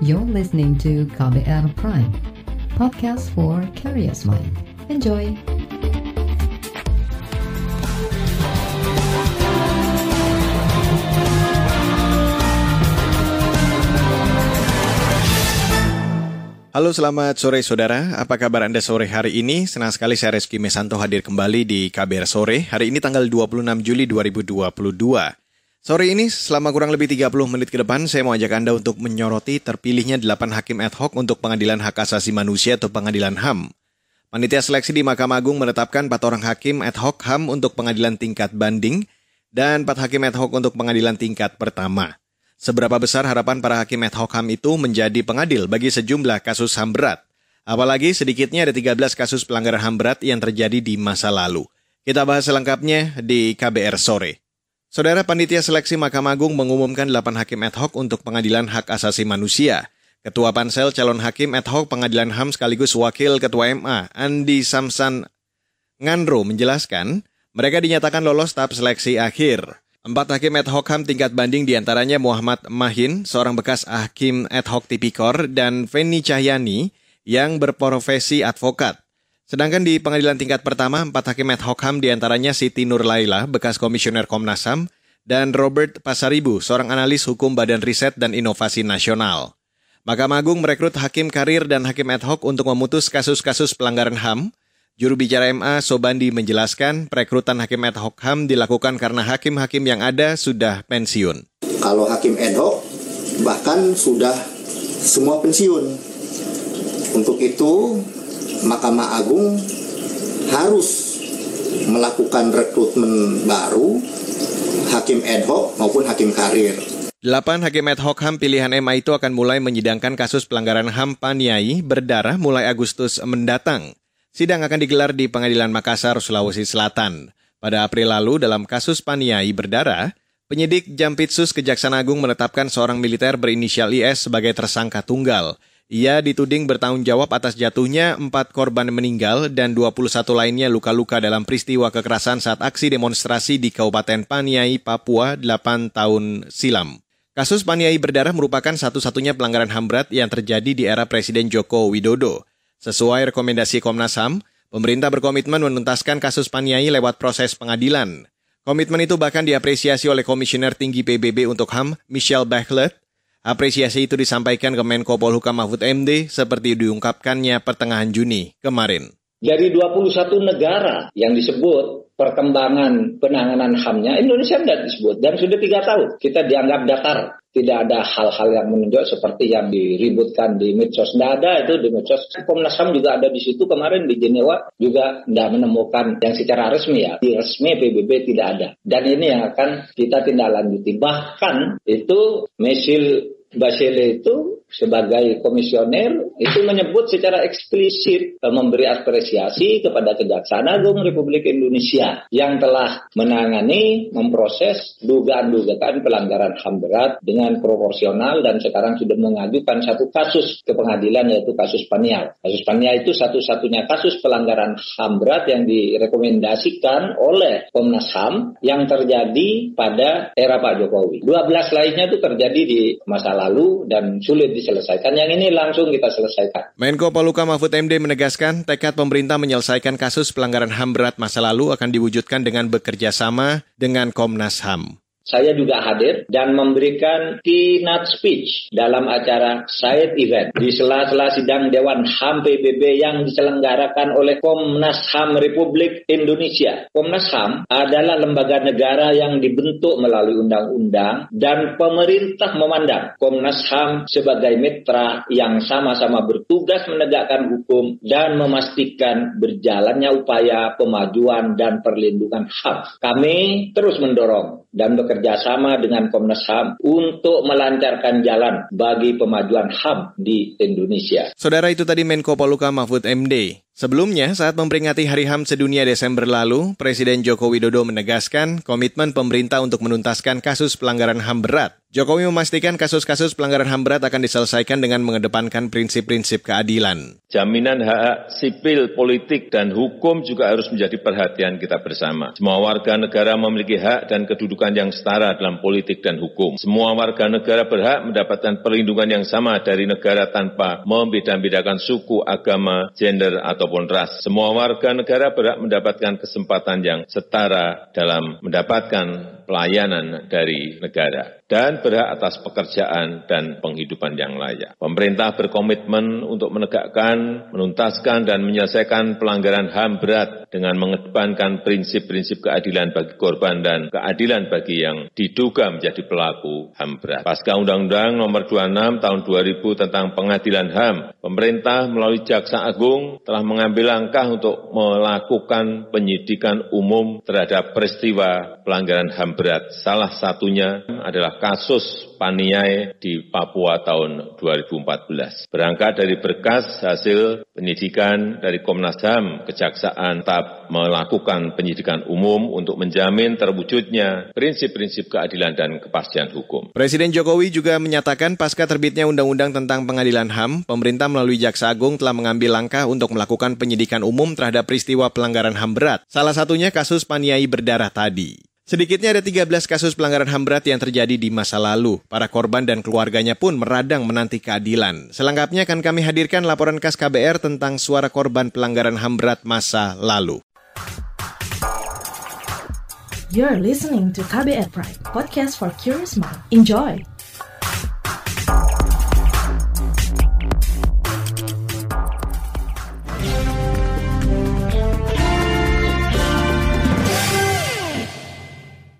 You're listening to KBR Prime, podcast for curious mind. Enjoy! Halo selamat sore saudara, apa kabar Anda sore hari ini? Senang sekali saya Reski Mesanto hadir kembali di KBR Sore. Hari ini tanggal 26 Juli 2022. Sore ini selama kurang lebih 30 menit ke depan saya mau ajak Anda untuk menyoroti terpilihnya 8 hakim ad hoc untuk pengadilan hak asasi manusia atau pengadilan HAM. Panitia seleksi di Mahkamah Agung menetapkan 4 orang hakim ad hoc HAM untuk pengadilan tingkat banding dan 4 hakim ad hoc untuk pengadilan tingkat pertama. Seberapa besar harapan para hakim ad hoc HAM itu menjadi pengadil bagi sejumlah kasus HAM berat? Apalagi sedikitnya ada 13 kasus pelanggaran HAM berat yang terjadi di masa lalu. Kita bahas selengkapnya di KBR Sore. Saudara Panitia Seleksi Mahkamah Agung mengumumkan 8 hakim ad hoc untuk pengadilan hak asasi manusia. Ketua Pansel calon hakim ad hoc pengadilan HAM sekaligus Wakil Ketua MA, Andi Samsan Ngandro menjelaskan, mereka dinyatakan lolos tahap seleksi akhir. Empat hakim ad hoc HAM tingkat banding di antaranya Muhammad Mahin, seorang bekas hakim ad hoc tipikor, dan Feni Cahyani yang berprofesi advokat. Sedangkan di pengadilan tingkat pertama, empat hakim ad hoc HAM di antaranya Siti Nur Laila, bekas komisioner Komnas HAM, dan Robert Pasaribu, seorang analis hukum Badan Riset dan Inovasi Nasional. Mahkamah Agung merekrut hakim karir dan hakim ad hoc untuk memutus kasus-kasus pelanggaran HAM, Juru bicara MA Sobandi menjelaskan perekrutan hakim ad hoc HAM dilakukan karena hakim-hakim yang ada sudah pensiun. Kalau hakim ad hoc bahkan sudah semua pensiun. Untuk itu Mahkamah Agung harus melakukan rekrutmen baru hakim ad hoc maupun hakim karir. Delapan hakim ad hoc HAM pilihan MA itu akan mulai menyidangkan kasus pelanggaran HAM Paniai berdarah mulai Agustus mendatang. Sidang akan digelar di Pengadilan Makassar, Sulawesi Selatan. Pada April lalu dalam kasus Paniai berdarah, penyidik Jampitsus Kejaksaan Agung menetapkan seorang militer berinisial IS sebagai tersangka tunggal. Ia dituding bertanggung jawab atas jatuhnya empat korban meninggal dan 21 lainnya luka-luka dalam peristiwa kekerasan saat aksi demonstrasi di Kabupaten Paniai, Papua 8 tahun silam. Kasus Paniai berdarah merupakan satu-satunya pelanggaran HAM berat yang terjadi di era Presiden Joko Widodo. Sesuai rekomendasi Komnas HAM, pemerintah berkomitmen menuntaskan kasus Paniai lewat proses pengadilan. Komitmen itu bahkan diapresiasi oleh Komisioner Tinggi PBB untuk HAM, Michelle Bachelet. Apresiasi itu disampaikan ke Menko Polhukam Mahfud MD seperti diungkapkannya pertengahan Juni kemarin. Dari 21 negara yang disebut perkembangan penanganan HAM-nya, Indonesia tidak disebut. Dan sudah tiga tahun kita dianggap datar tidak ada hal-hal yang menunjuk seperti yang diributkan di medsos. Tidak ada itu di medsos. Komnas HAM juga ada di situ kemarin di Jenewa juga tidak menemukan yang secara resmi ya. Di resmi PBB tidak ada. Dan ini yang akan kita tindak lanjuti. Bahkan itu Mesil Basile itu sebagai komisioner itu menyebut secara eksplisit memberi apresiasi kepada Kejaksaan Agung Republik Indonesia yang telah menangani, memproses dugaan-dugaan pelanggaran HAM berat dengan proporsional dan sekarang sudah mengajukan satu kasus ke pengadilan yaitu kasus Paniai. Kasus Paniai itu satu-satunya kasus pelanggaran HAM berat yang direkomendasikan oleh Komnas HAM yang terjadi pada era Pak Jokowi. 12 lainnya itu terjadi di masa lalu dan sulit diselesaikan. Yang ini langsung kita selesaikan. Menko Poluka Mahfud MD menegaskan tekad pemerintah menyelesaikan kasus pelanggaran HAM berat masa lalu akan diwujudkan dengan bekerja sama dengan Komnas HAM. Saya juga hadir dan memberikan keynote speech dalam acara side event di sela-sela sidang Dewan HAM PBB yang diselenggarakan oleh Komnas HAM Republik Indonesia. Komnas HAM adalah lembaga negara yang dibentuk melalui undang-undang dan pemerintah memandang Komnas HAM sebagai mitra yang sama-sama bertugas menegakkan hukum dan memastikan berjalannya upaya pemajuan dan perlindungan HAM. Kami terus mendorong dan bekerja sama dengan Komnas HAM untuk melancarkan jalan bagi pemajuan HAM di Indonesia. Saudara itu tadi Menko Poluka Mahfud MD. Sebelumnya, saat memperingati Hari HAM sedunia Desember lalu, Presiden Joko Widodo menegaskan komitmen pemerintah untuk menuntaskan kasus pelanggaran HAM berat. Jokowi memastikan kasus-kasus pelanggaran HAM berat akan diselesaikan dengan mengedepankan prinsip-prinsip keadilan. Jaminan hak sipil, politik, dan hukum juga harus menjadi perhatian kita bersama. Semua warga negara memiliki hak dan kedudukan yang setara dalam politik dan hukum. Semua warga negara berhak mendapatkan perlindungan yang sama dari negara tanpa membeda-bedakan suku, agama, gender, ataupun ras. Semua warga negara berhak mendapatkan kesempatan yang setara dalam mendapatkan pelayanan dari negara dan berhak atas pekerjaan dan penghidupan yang layak. Pemerintah berkomitmen untuk menegakkan, menuntaskan, dan menyelesaikan pelanggaran HAM berat dengan mengedepankan prinsip-prinsip keadilan bagi korban dan keadilan bagi yang diduga menjadi pelaku HAM berat. Pasca Undang-Undang Nomor 26 Tahun 2000 tentang Pengadilan HAM, pemerintah melalui Jaksa Agung telah mengambil langkah untuk melakukan penyidikan umum terhadap peristiwa pelanggaran HAM berat. Salah satunya adalah kasus Paniai di Papua tahun 2014. Berangkat dari berkas hasil penyidikan dari Komnas HAM, Kejaksaan tetap melakukan penyidikan umum untuk menjamin terwujudnya prinsip-prinsip keadilan dan kepastian hukum. Presiden Jokowi juga menyatakan pasca terbitnya Undang-Undang tentang Pengadilan HAM, pemerintah melalui Jaksa Agung telah mengambil langkah untuk melakukan penyidikan umum terhadap peristiwa pelanggaran HAM berat. Salah satunya kasus Paniai berdarah tadi. Sedikitnya ada 13 kasus pelanggaran HAM berat yang terjadi di masa lalu. Para korban dan keluarganya pun meradang menanti keadilan. Selengkapnya akan kami hadirkan laporan khas KBR tentang suara korban pelanggaran HAM berat masa lalu. You're listening to KBR Pride, podcast for curious mind. Enjoy!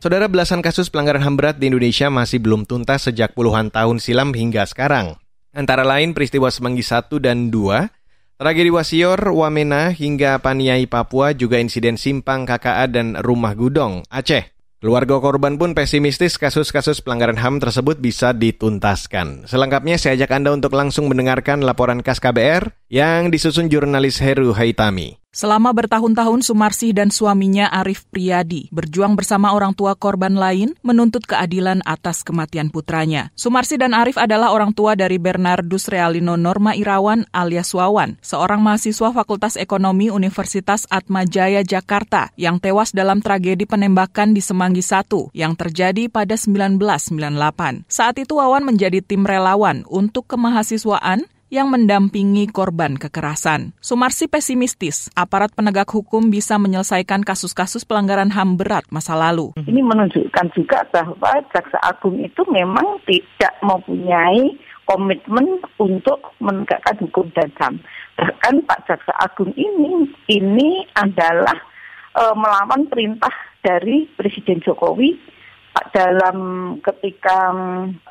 Saudara belasan kasus pelanggaran HAM berat di Indonesia masih belum tuntas sejak puluhan tahun silam hingga sekarang. Antara lain peristiwa Semanggi 1 dan 2, tragedi Wasior, Wamena, hingga Paniai Papua, juga insiden Simpang KKA dan Rumah Gudong, Aceh. Keluarga korban pun pesimistis kasus-kasus pelanggaran HAM tersebut bisa dituntaskan. Selengkapnya saya ajak Anda untuk langsung mendengarkan laporan khas KBR yang disusun jurnalis Heru Haitami. Selama bertahun-tahun Sumarsi dan suaminya Arif Priyadi berjuang bersama orang tua korban lain menuntut keadilan atas kematian putranya. Sumarsi dan Arif adalah orang tua dari Bernardus Realino Norma Irawan alias Wawan, seorang mahasiswa Fakultas Ekonomi Universitas Atmajaya Jakarta yang tewas dalam tragedi penembakan di Semanggi 1 yang terjadi pada 1998. Saat itu Wawan menjadi tim relawan untuk kemahasiswaan yang mendampingi korban kekerasan. Sumarsi pesimistis, aparat penegak hukum bisa menyelesaikan kasus-kasus pelanggaran HAM berat masa lalu. Ini menunjukkan juga bahwa Jaksa Agung itu memang tidak mempunyai komitmen untuk menegakkan hukum dan HAM. Bahkan Pak Jaksa Agung ini ini adalah e, melawan perintah dari Presiden Jokowi dalam ketika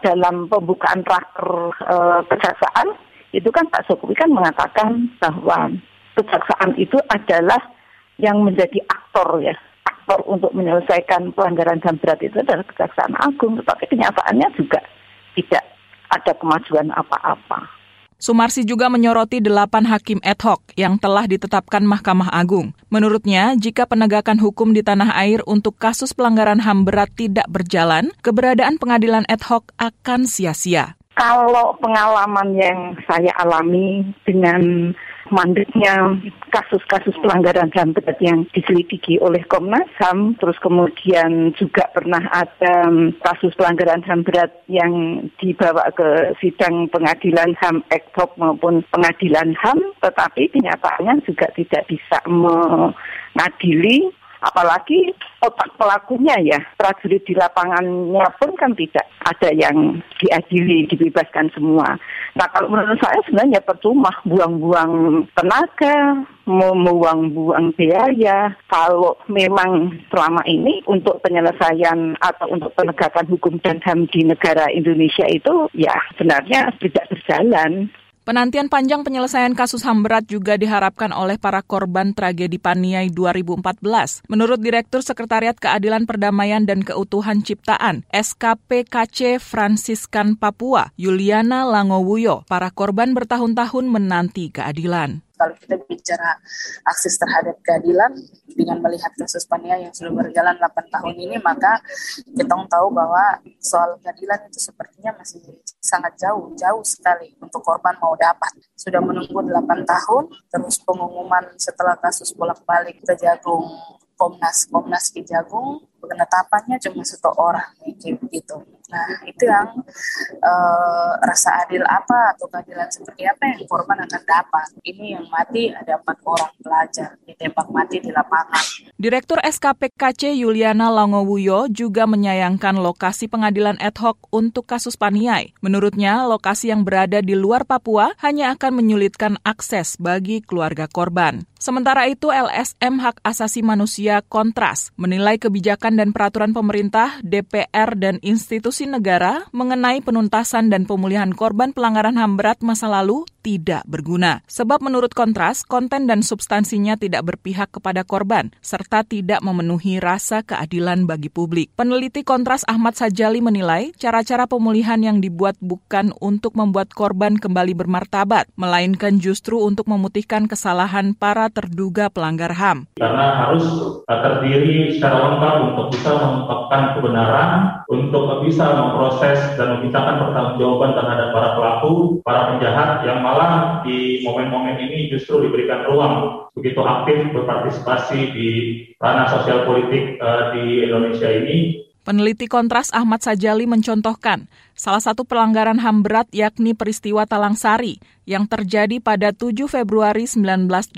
dalam pembukaan raker e, kejaksaan itu kan Pak Jokowi kan mengatakan bahwa kejaksaan itu adalah yang menjadi aktor ya aktor untuk menyelesaikan pelanggaran HAM berat itu adalah kejaksaan agung tetapi kenyataannya juga tidak ada kemajuan apa-apa. Sumarsi juga menyoroti delapan hakim ad hoc yang telah ditetapkan Mahkamah Agung. Menurutnya, jika penegakan hukum di tanah air untuk kasus pelanggaran HAM berat tidak berjalan, keberadaan pengadilan ad hoc akan sia-sia. Kalau pengalaman yang saya alami dengan mandeknya kasus-kasus pelanggaran HAM berat yang diselidiki oleh Komnas HAM, terus kemudian juga pernah ada kasus pelanggaran HAM berat yang dibawa ke sidang pengadilan HAM ektok maupun pengadilan HAM, tetapi kenyataannya juga tidak bisa mengadili apalagi otak pelakunya ya prajurit di lapangannya pun kan tidak ada yang diadili dibebaskan semua. Nah kalau menurut saya sebenarnya percuma buang-buang tenaga, membuang-buang biaya. Kalau memang selama ini untuk penyelesaian atau untuk penegakan hukum dan HAM di negara Indonesia itu ya sebenarnya tidak berjalan. Penantian panjang penyelesaian kasus HAM berat juga diharapkan oleh para korban tragedi Paniai 2014. Menurut Direktur Sekretariat Keadilan Perdamaian dan Keutuhan Ciptaan, SKPKC Fransiskan Papua, Yuliana Langowuyo, para korban bertahun-tahun menanti keadilan kalau kita bicara akses terhadap keadilan dengan melihat kasus Pania yang sudah berjalan 8 tahun ini maka kita tahu bahwa soal keadilan itu sepertinya masih sangat jauh jauh sekali untuk korban mau dapat. Sudah menunggu 8 tahun terus pengumuman setelah kasus bolak-balik ke Jagung Komnas Komnas Kejagung penetapannya cuma satu orang begitu. Nah itu yang uh, rasa adil apa atau keadilan seperti apa yang korban akan dapat. Ini yang mati ada empat orang pelajar ditembak mati di lapangan. Direktur SKPKC Yuliana Langowuyo juga menyayangkan lokasi pengadilan ad hoc untuk kasus Paniai. Menurutnya, lokasi yang berada di luar Papua hanya akan menyulitkan akses bagi keluarga korban. Sementara itu, LSM Hak Asasi Manusia Kontras menilai kebijakan dan peraturan pemerintah, DPR, dan institusi negara mengenai penuntasan dan pemulihan korban pelanggaran HAM berat masa lalu tidak berguna. Sebab menurut Kontras, konten dan substansinya tidak berpihak kepada korban, serta tidak memenuhi rasa keadilan bagi publik. Peneliti Kontras Ahmad Sajali menilai, cara-cara pemulihan yang dibuat bukan untuk membuat korban kembali bermartabat, melainkan justru untuk memutihkan kesalahan para terduga pelanggar HAM. Karena harus terdiri secara lengkap untuk bisa mengungkapkan kebenaran, untuk bisa memproses dan memintakan pertanggungjawaban terhadap para pelaku, para penjahat yang malah di momen-momen ini justru diberikan ruang begitu aktif berpartisipasi di ranah sosial politik uh, di Indonesia ini Peneliti Kontras Ahmad Sajali mencontohkan salah satu pelanggaran HAM berat yakni peristiwa Talang Sari yang terjadi pada 7 Februari 1989.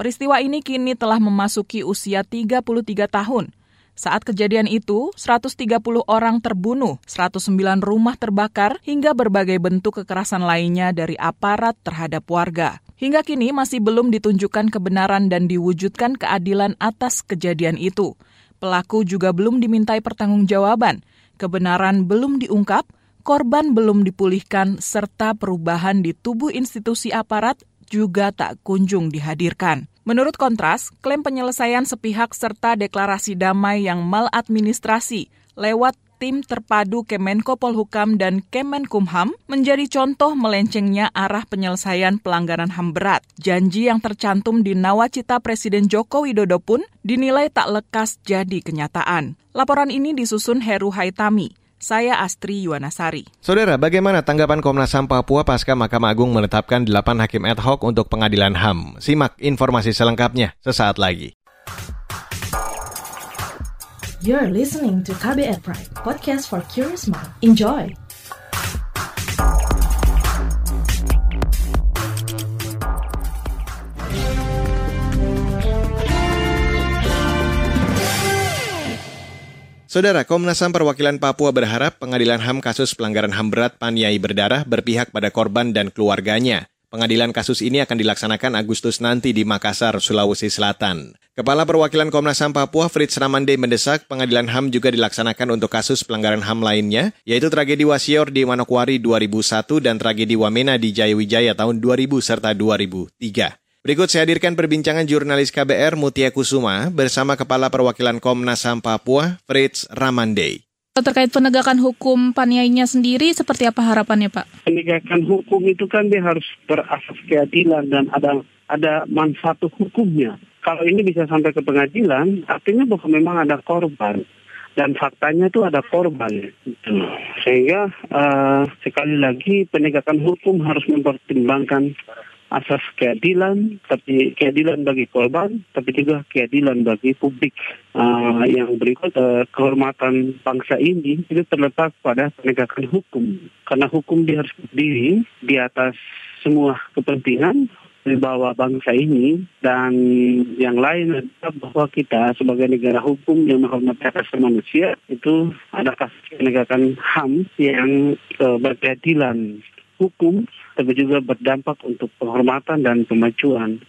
Peristiwa ini kini telah memasuki usia 33 tahun. Saat kejadian itu, 130 orang terbunuh, 109 rumah terbakar, hingga berbagai bentuk kekerasan lainnya dari aparat terhadap warga. Hingga kini masih belum ditunjukkan kebenaran dan diwujudkan keadilan atas kejadian itu. Pelaku juga belum dimintai pertanggungjawaban, kebenaran belum diungkap, korban belum dipulihkan, serta perubahan di tubuh institusi aparat juga tak kunjung dihadirkan. Menurut Kontras, klaim penyelesaian sepihak serta deklarasi damai yang maladministrasi lewat tim terpadu Kemenko Polhukam dan Kemenkumham menjadi contoh melencengnya arah penyelesaian pelanggaran HAM berat. Janji yang tercantum di nawacita Presiden Joko Widodo pun dinilai tak lekas jadi kenyataan. Laporan ini disusun Heru Haitami. Saya Astri Yuwanasari. Saudara, bagaimana tanggapan Komnas HAM Papua pasca Mahkamah Agung menetapkan 8 hakim ad hoc untuk pengadilan HAM? Simak informasi selengkapnya sesaat lagi. You're listening to KBR Pride, podcast for curious mind. Enjoy! Saudara, Komnas HAM Perwakilan Papua berharap pengadilan HAM kasus pelanggaran HAM berat Paniai berdarah berpihak pada korban dan keluarganya. Pengadilan kasus ini akan dilaksanakan Agustus nanti di Makassar, Sulawesi Selatan. Kepala Perwakilan Komnas HAM Papua Fritz Ramande mendesak pengadilan HAM juga dilaksanakan untuk kasus pelanggaran HAM lainnya, yaitu tragedi Wasior di Manokwari 2001 dan tragedi Wamena di Jayawijaya tahun 2000 serta 2003. Berikut saya hadirkan perbincangan jurnalis KBR Mutia Kusuma bersama Kepala Perwakilan Komnas HAM Papua Fritz Ramande. Terkait penegakan hukum paniainya sendiri, seperti apa harapannya Pak? Penegakan hukum itu kan dia harus berasas keadilan dan ada ada manfaat hukumnya. Kalau ini bisa sampai ke pengadilan, artinya bahwa memang ada korban dan faktanya itu ada korban. Sehingga uh, sekali lagi penegakan hukum harus mempertimbangkan asas keadilan, tapi keadilan bagi korban, tapi juga keadilan bagi publik. Uh, yang berikut uh, kehormatan bangsa ini itu terletak pada penegakan hukum, karena hukum dia harus berdiri di atas semua kepentingan di bawah bangsa ini. Dan yang lain adalah bahwa kita sebagai negara hukum yang menghormati asasi manusia itu ada kasus penegakan HAM yang uh, berkeadilan hukum tapi juga berdampak untuk penghormatan dan pemajuan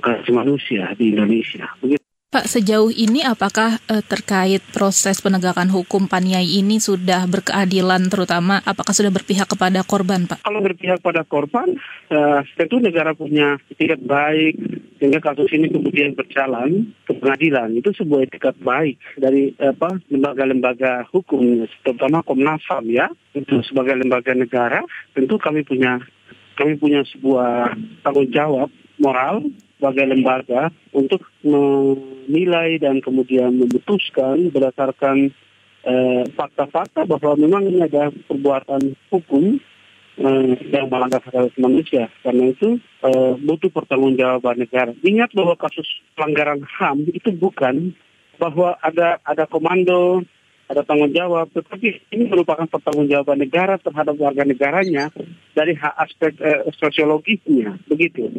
hak manusia di Indonesia. Begitu. Pak, sejauh ini apakah eh, terkait proses penegakan hukum Paniai ini sudah berkeadilan terutama apakah sudah berpihak kepada korban, Pak? Kalau berpihak pada korban, eh, tentu negara punya etikat baik sehingga kasus ini kemudian berjalan ke pengadilan. Itu sebuah etikat baik dari apa lembaga-lembaga hukum, terutama Komnas HAM ya. Itu sebagai lembaga negara, tentu kami punya kami punya sebuah tanggung jawab moral sebagai lembaga untuk menilai dan kemudian memutuskan berdasarkan eh, fakta-fakta bahwa memang ini ada perbuatan hukum eh, yang melanggar hak asasi manusia. Karena itu eh, butuh pertanggungjawaban negara. Ingat bahwa kasus pelanggaran HAM itu bukan bahwa ada ada komando ada tanggung jawab, tetapi ini merupakan pertanggungjawaban negara terhadap warga negaranya dari hak aspek eh, sosiologisnya, begitu.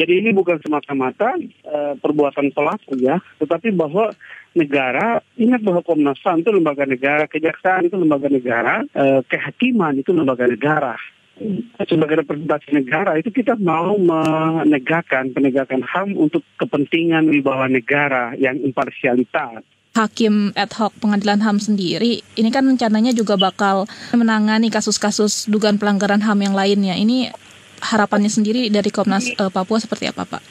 Jadi ini bukan semata-mata eh, perbuatan pelaku ya, tetapi bahwa negara ingat bahwa Komnas HAM itu lembaga negara, kejaksaan itu lembaga negara, eh, kehakiman itu lembaga negara. Sebagai representasi negara itu kita mau menegakkan penegakan HAM untuk kepentingan wibawa negara yang imparsialitas hakim ad hoc pengadilan HAM sendiri, ini kan rencananya juga bakal menangani kasus-kasus dugaan pelanggaran HAM yang lainnya. Ini harapannya sendiri dari Komnas uh, Papua seperti apa, Pak?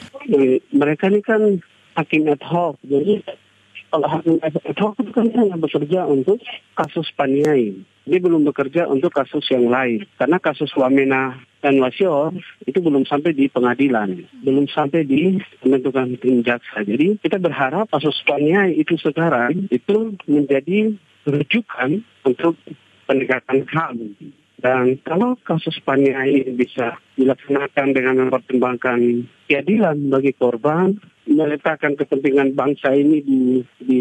Mereka ini kan hakim ad hoc, jadi kalau hakim ad hoc itu kan hanya bekerja untuk kasus paniai. Dia belum bekerja untuk kasus yang lain. Karena kasus Wamena dan Wasio itu belum sampai di pengadilan, belum sampai di pembentukan tim jaksa. Jadi kita berharap kasus paniai itu sekarang itu menjadi rujukan untuk penegakan HAM. Dan kalau kasus paniai bisa dilaksanakan dengan mempertimbangkan keadilan bagi korban, meletakkan kepentingan bangsa ini di, di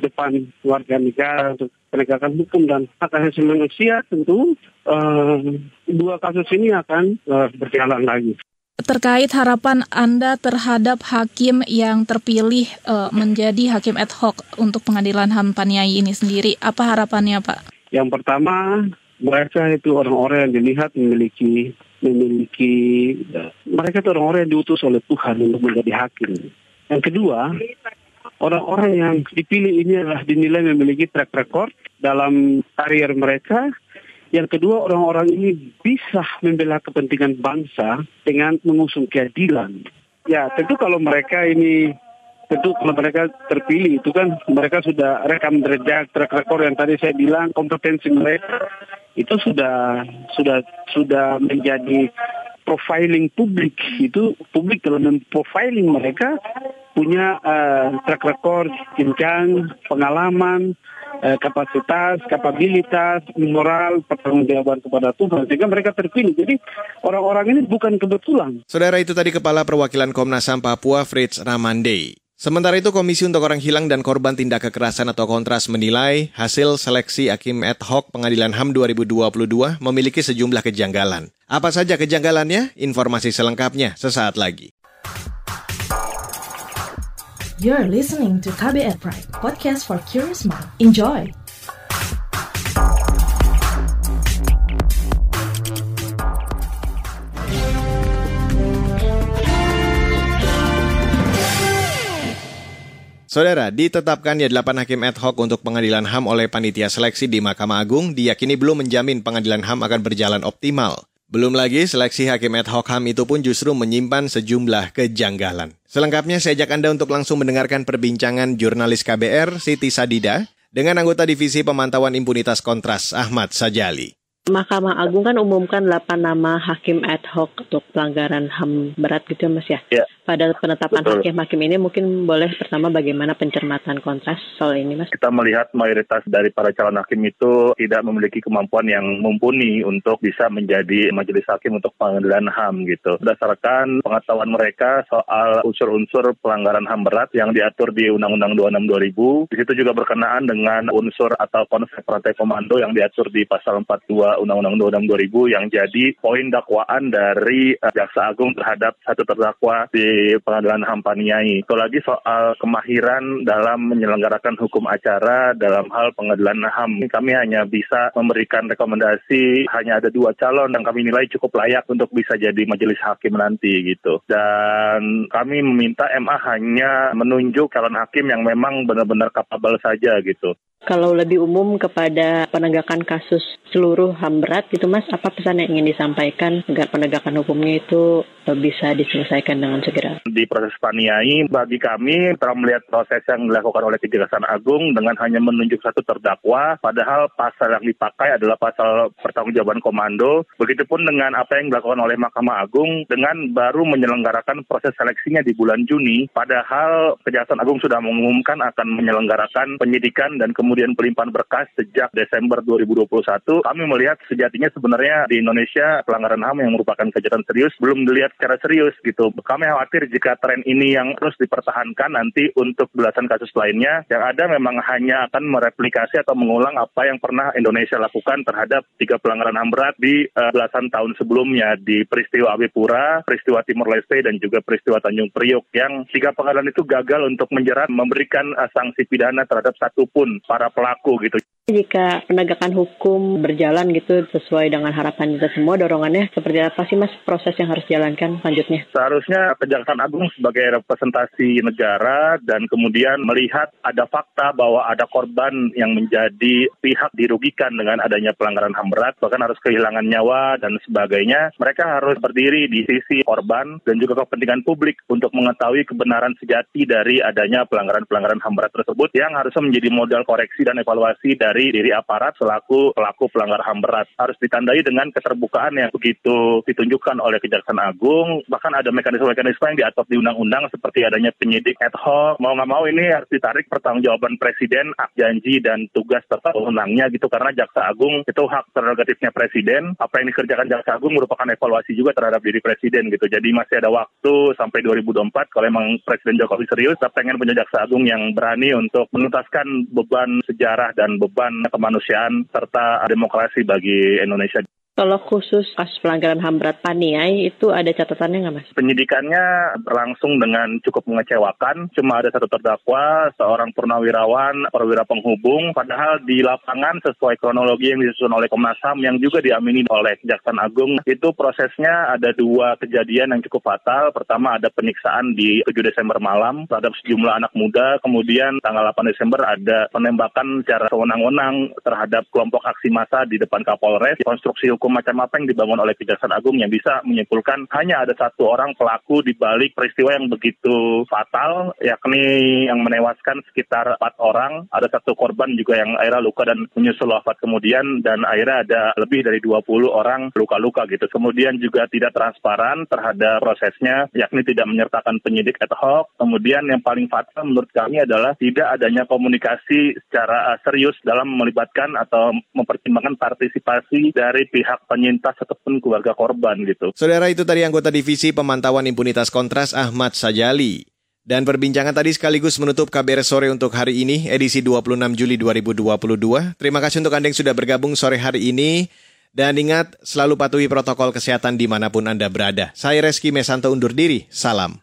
depan warga negara untuk penegakan hukum dan hak asasi manusia tentu uh, dua kasus ini akan uh, berjalan lagi. Terkait harapan Anda terhadap hakim yang terpilih uh, menjadi hakim ad hoc untuk pengadilan HAM Paniai ini sendiri, apa harapannya Pak? Yang pertama, mereka itu orang-orang yang dilihat memiliki memiliki mereka itu orang-orang yang diutus oleh Tuhan untuk menjadi hakim. Yang kedua, orang-orang yang dipilih ini adalah dinilai memiliki track record dalam karir mereka. Yang kedua, orang-orang ini bisa membela kepentingan bangsa dengan mengusung keadilan. Ya, tentu kalau mereka ini tentu kalau mereka terpilih itu kan mereka sudah rekam jejak track record yang tadi saya bilang kompetensi mereka itu sudah sudah sudah menjadi profiling publik. Itu publik dalam profiling mereka punya uh, track record jenjang pengalaman uh, kapasitas kapabilitas moral pertanggungjawaban kepada Tuhan sehingga mereka terpilih. Jadi orang-orang ini bukan kebetulan. Saudara itu tadi kepala perwakilan Komnas HAM Papua Fritz Ramande Sementara itu, Komisi untuk Orang Hilang dan Korban Tindak Kekerasan atau Kontras menilai hasil seleksi Hakim Ad Hoc Pengadilan HAM 2022 memiliki sejumlah kejanggalan. Apa saja kejanggalannya? Informasi selengkapnya sesaat lagi. You're listening to KBR Pride, podcast for curious mind. Enjoy! Saudara, ditetapkannya 8 hakim ad hoc untuk pengadilan HAM oleh panitia seleksi di Mahkamah Agung diyakini belum menjamin pengadilan HAM akan berjalan optimal. Belum lagi, seleksi hakim ad hoc HAM itu pun justru menyimpan sejumlah kejanggalan. Selengkapnya saya ajak Anda untuk langsung mendengarkan perbincangan jurnalis KBR Siti Sadida dengan anggota Divisi Pemantauan Impunitas Kontras Ahmad Sajali. Mahkamah Agung kan umumkan 8 nama hakim ad hoc untuk pelanggaran HAM berat gitu ya Mas ya. ya. Pada penetapan hakim-hakim ini mungkin boleh pertama bagaimana pencermatan kontras soal ini Mas? Kita melihat mayoritas dari para calon hakim itu tidak memiliki kemampuan yang mumpuni untuk bisa menjadi majelis hakim untuk pengadilan HAM gitu. Berdasarkan pengetahuan mereka soal unsur-unsur pelanggaran HAM berat yang diatur di Undang-Undang 26 2000, di situ juga berkenaan dengan unsur atau konsep rantai komando yang diatur di pasal 42 Undang-Undang 2000 yang jadi poin dakwaan dari uh, Jaksa Agung terhadap satu terdakwa di Pengadilan HAM Paniai. Itu lagi soal kemahiran dalam menyelenggarakan hukum acara dalam hal pengadilan HAM. Kami hanya bisa memberikan rekomendasi hanya ada dua calon yang kami nilai cukup layak untuk bisa jadi majelis hakim nanti gitu. Dan kami meminta MA hanya menunjuk calon hakim yang memang benar-benar kapabel saja gitu. Kalau lebih umum kepada penegakan kasus seluruh HAM berat gitu Mas, apa pesan yang ingin disampaikan agar penegakan hukumnya itu bisa diselesaikan dengan segera? Di proses paniai, bagi kami telah melihat proses yang dilakukan oleh Kejaksaan Agung dengan hanya menunjuk satu terdakwa, padahal pasal yang dipakai adalah pasal pertanggungjawaban komando. Begitupun dengan apa yang dilakukan oleh Mahkamah Agung dengan baru menyelenggarakan proses seleksinya di bulan Juni, padahal Kejaksaan Agung sudah mengumumkan akan menyelenggarakan penyidikan dan kemudian kemudian pelimpahan berkas sejak Desember 2021, kami melihat sejatinya sebenarnya di Indonesia pelanggaran HAM yang merupakan kejahatan serius belum dilihat secara serius gitu. Kami khawatir jika tren ini yang terus dipertahankan nanti untuk belasan kasus lainnya yang ada memang hanya akan mereplikasi atau mengulang apa yang pernah Indonesia lakukan terhadap tiga pelanggaran HAM berat di uh, belasan tahun sebelumnya di peristiwa Abe Pura, peristiwa Timur Leste dan juga peristiwa Tanjung Priok yang tiga pengadilan itu gagal untuk menjerat memberikan uh, sanksi pidana terhadap satupun para para pelaku gitu. Jika penegakan hukum berjalan gitu sesuai dengan harapan kita semua, dorongannya seperti apa sih mas proses yang harus dijalankan selanjutnya? Seharusnya Kejaksaan Agung sebagai representasi negara dan kemudian melihat ada fakta bahwa ada korban yang menjadi pihak dirugikan dengan adanya pelanggaran HAM berat, bahkan harus kehilangan nyawa dan sebagainya. Mereka harus berdiri di sisi korban dan juga kepentingan publik untuk mengetahui kebenaran sejati dari adanya pelanggaran-pelanggaran HAM berat tersebut yang harusnya menjadi modal koreksi koreksi dan evaluasi dari diri aparat selaku pelaku pelanggar HAM berat. Harus ditandai dengan keterbukaan yang begitu ditunjukkan oleh Kejaksaan Agung, bahkan ada mekanisme-mekanisme yang diatur di undang-undang seperti adanya penyidik ad hoc. Mau nggak mau ini harus ditarik pertanggungjawaban Presiden, hak janji dan tugas serta wewenangnya gitu karena Jaksa Agung itu hak prerogatifnya Presiden. Apa yang dikerjakan Jaksa Agung merupakan evaluasi juga terhadap diri Presiden gitu. Jadi masih ada waktu sampai 2024 kalau memang Presiden Jokowi serius, kita pengen punya Jaksa Agung yang berani untuk menuntaskan beban sejarah dan beban kemanusiaan serta demokrasi bagi Indonesia. Kalau khusus kasus pelanggaran HAM berat Paniai itu ada catatannya nggak mas? Penyidikannya berlangsung dengan cukup mengecewakan. Cuma ada satu terdakwa, seorang purnawirawan, perwira penghubung. Padahal di lapangan sesuai kronologi yang disusun oleh Komnas HAM yang juga diamini oleh Kejaksaan Agung itu prosesnya ada dua kejadian yang cukup fatal. Pertama ada penyiksaan di 7 Desember malam terhadap sejumlah anak muda. Kemudian tanggal 8 Desember ada penembakan secara sewenang-wenang terhadap kelompok aksi massa di depan Kapolres. Konstruksi hukum macam apa yang dibangun oleh Kejaksaan Agung yang bisa menyimpulkan hanya ada satu orang pelaku di balik peristiwa yang begitu fatal, yakni yang menewaskan sekitar empat orang, ada satu korban juga yang akhirnya luka dan menyusul wafat kemudian, dan akhirnya ada lebih dari 20 orang luka-luka gitu. Kemudian juga tidak transparan terhadap prosesnya, yakni tidak menyertakan penyidik ad hoc. Kemudian yang paling fatal menurut kami adalah tidak adanya komunikasi secara serius dalam melibatkan atau mempertimbangkan partisipasi dari pihak pihak penyintas ataupun keluarga korban gitu. Saudara itu tadi anggota divisi pemantauan impunitas kontras Ahmad Sajali. Dan perbincangan tadi sekaligus menutup KBR sore untuk hari ini, edisi 26 Juli 2022. Terima kasih untuk Anda yang sudah bergabung sore hari ini. Dan ingat, selalu patuhi protokol kesehatan di mana pun Anda berada. Saya Reski Mesanto undur diri. Salam.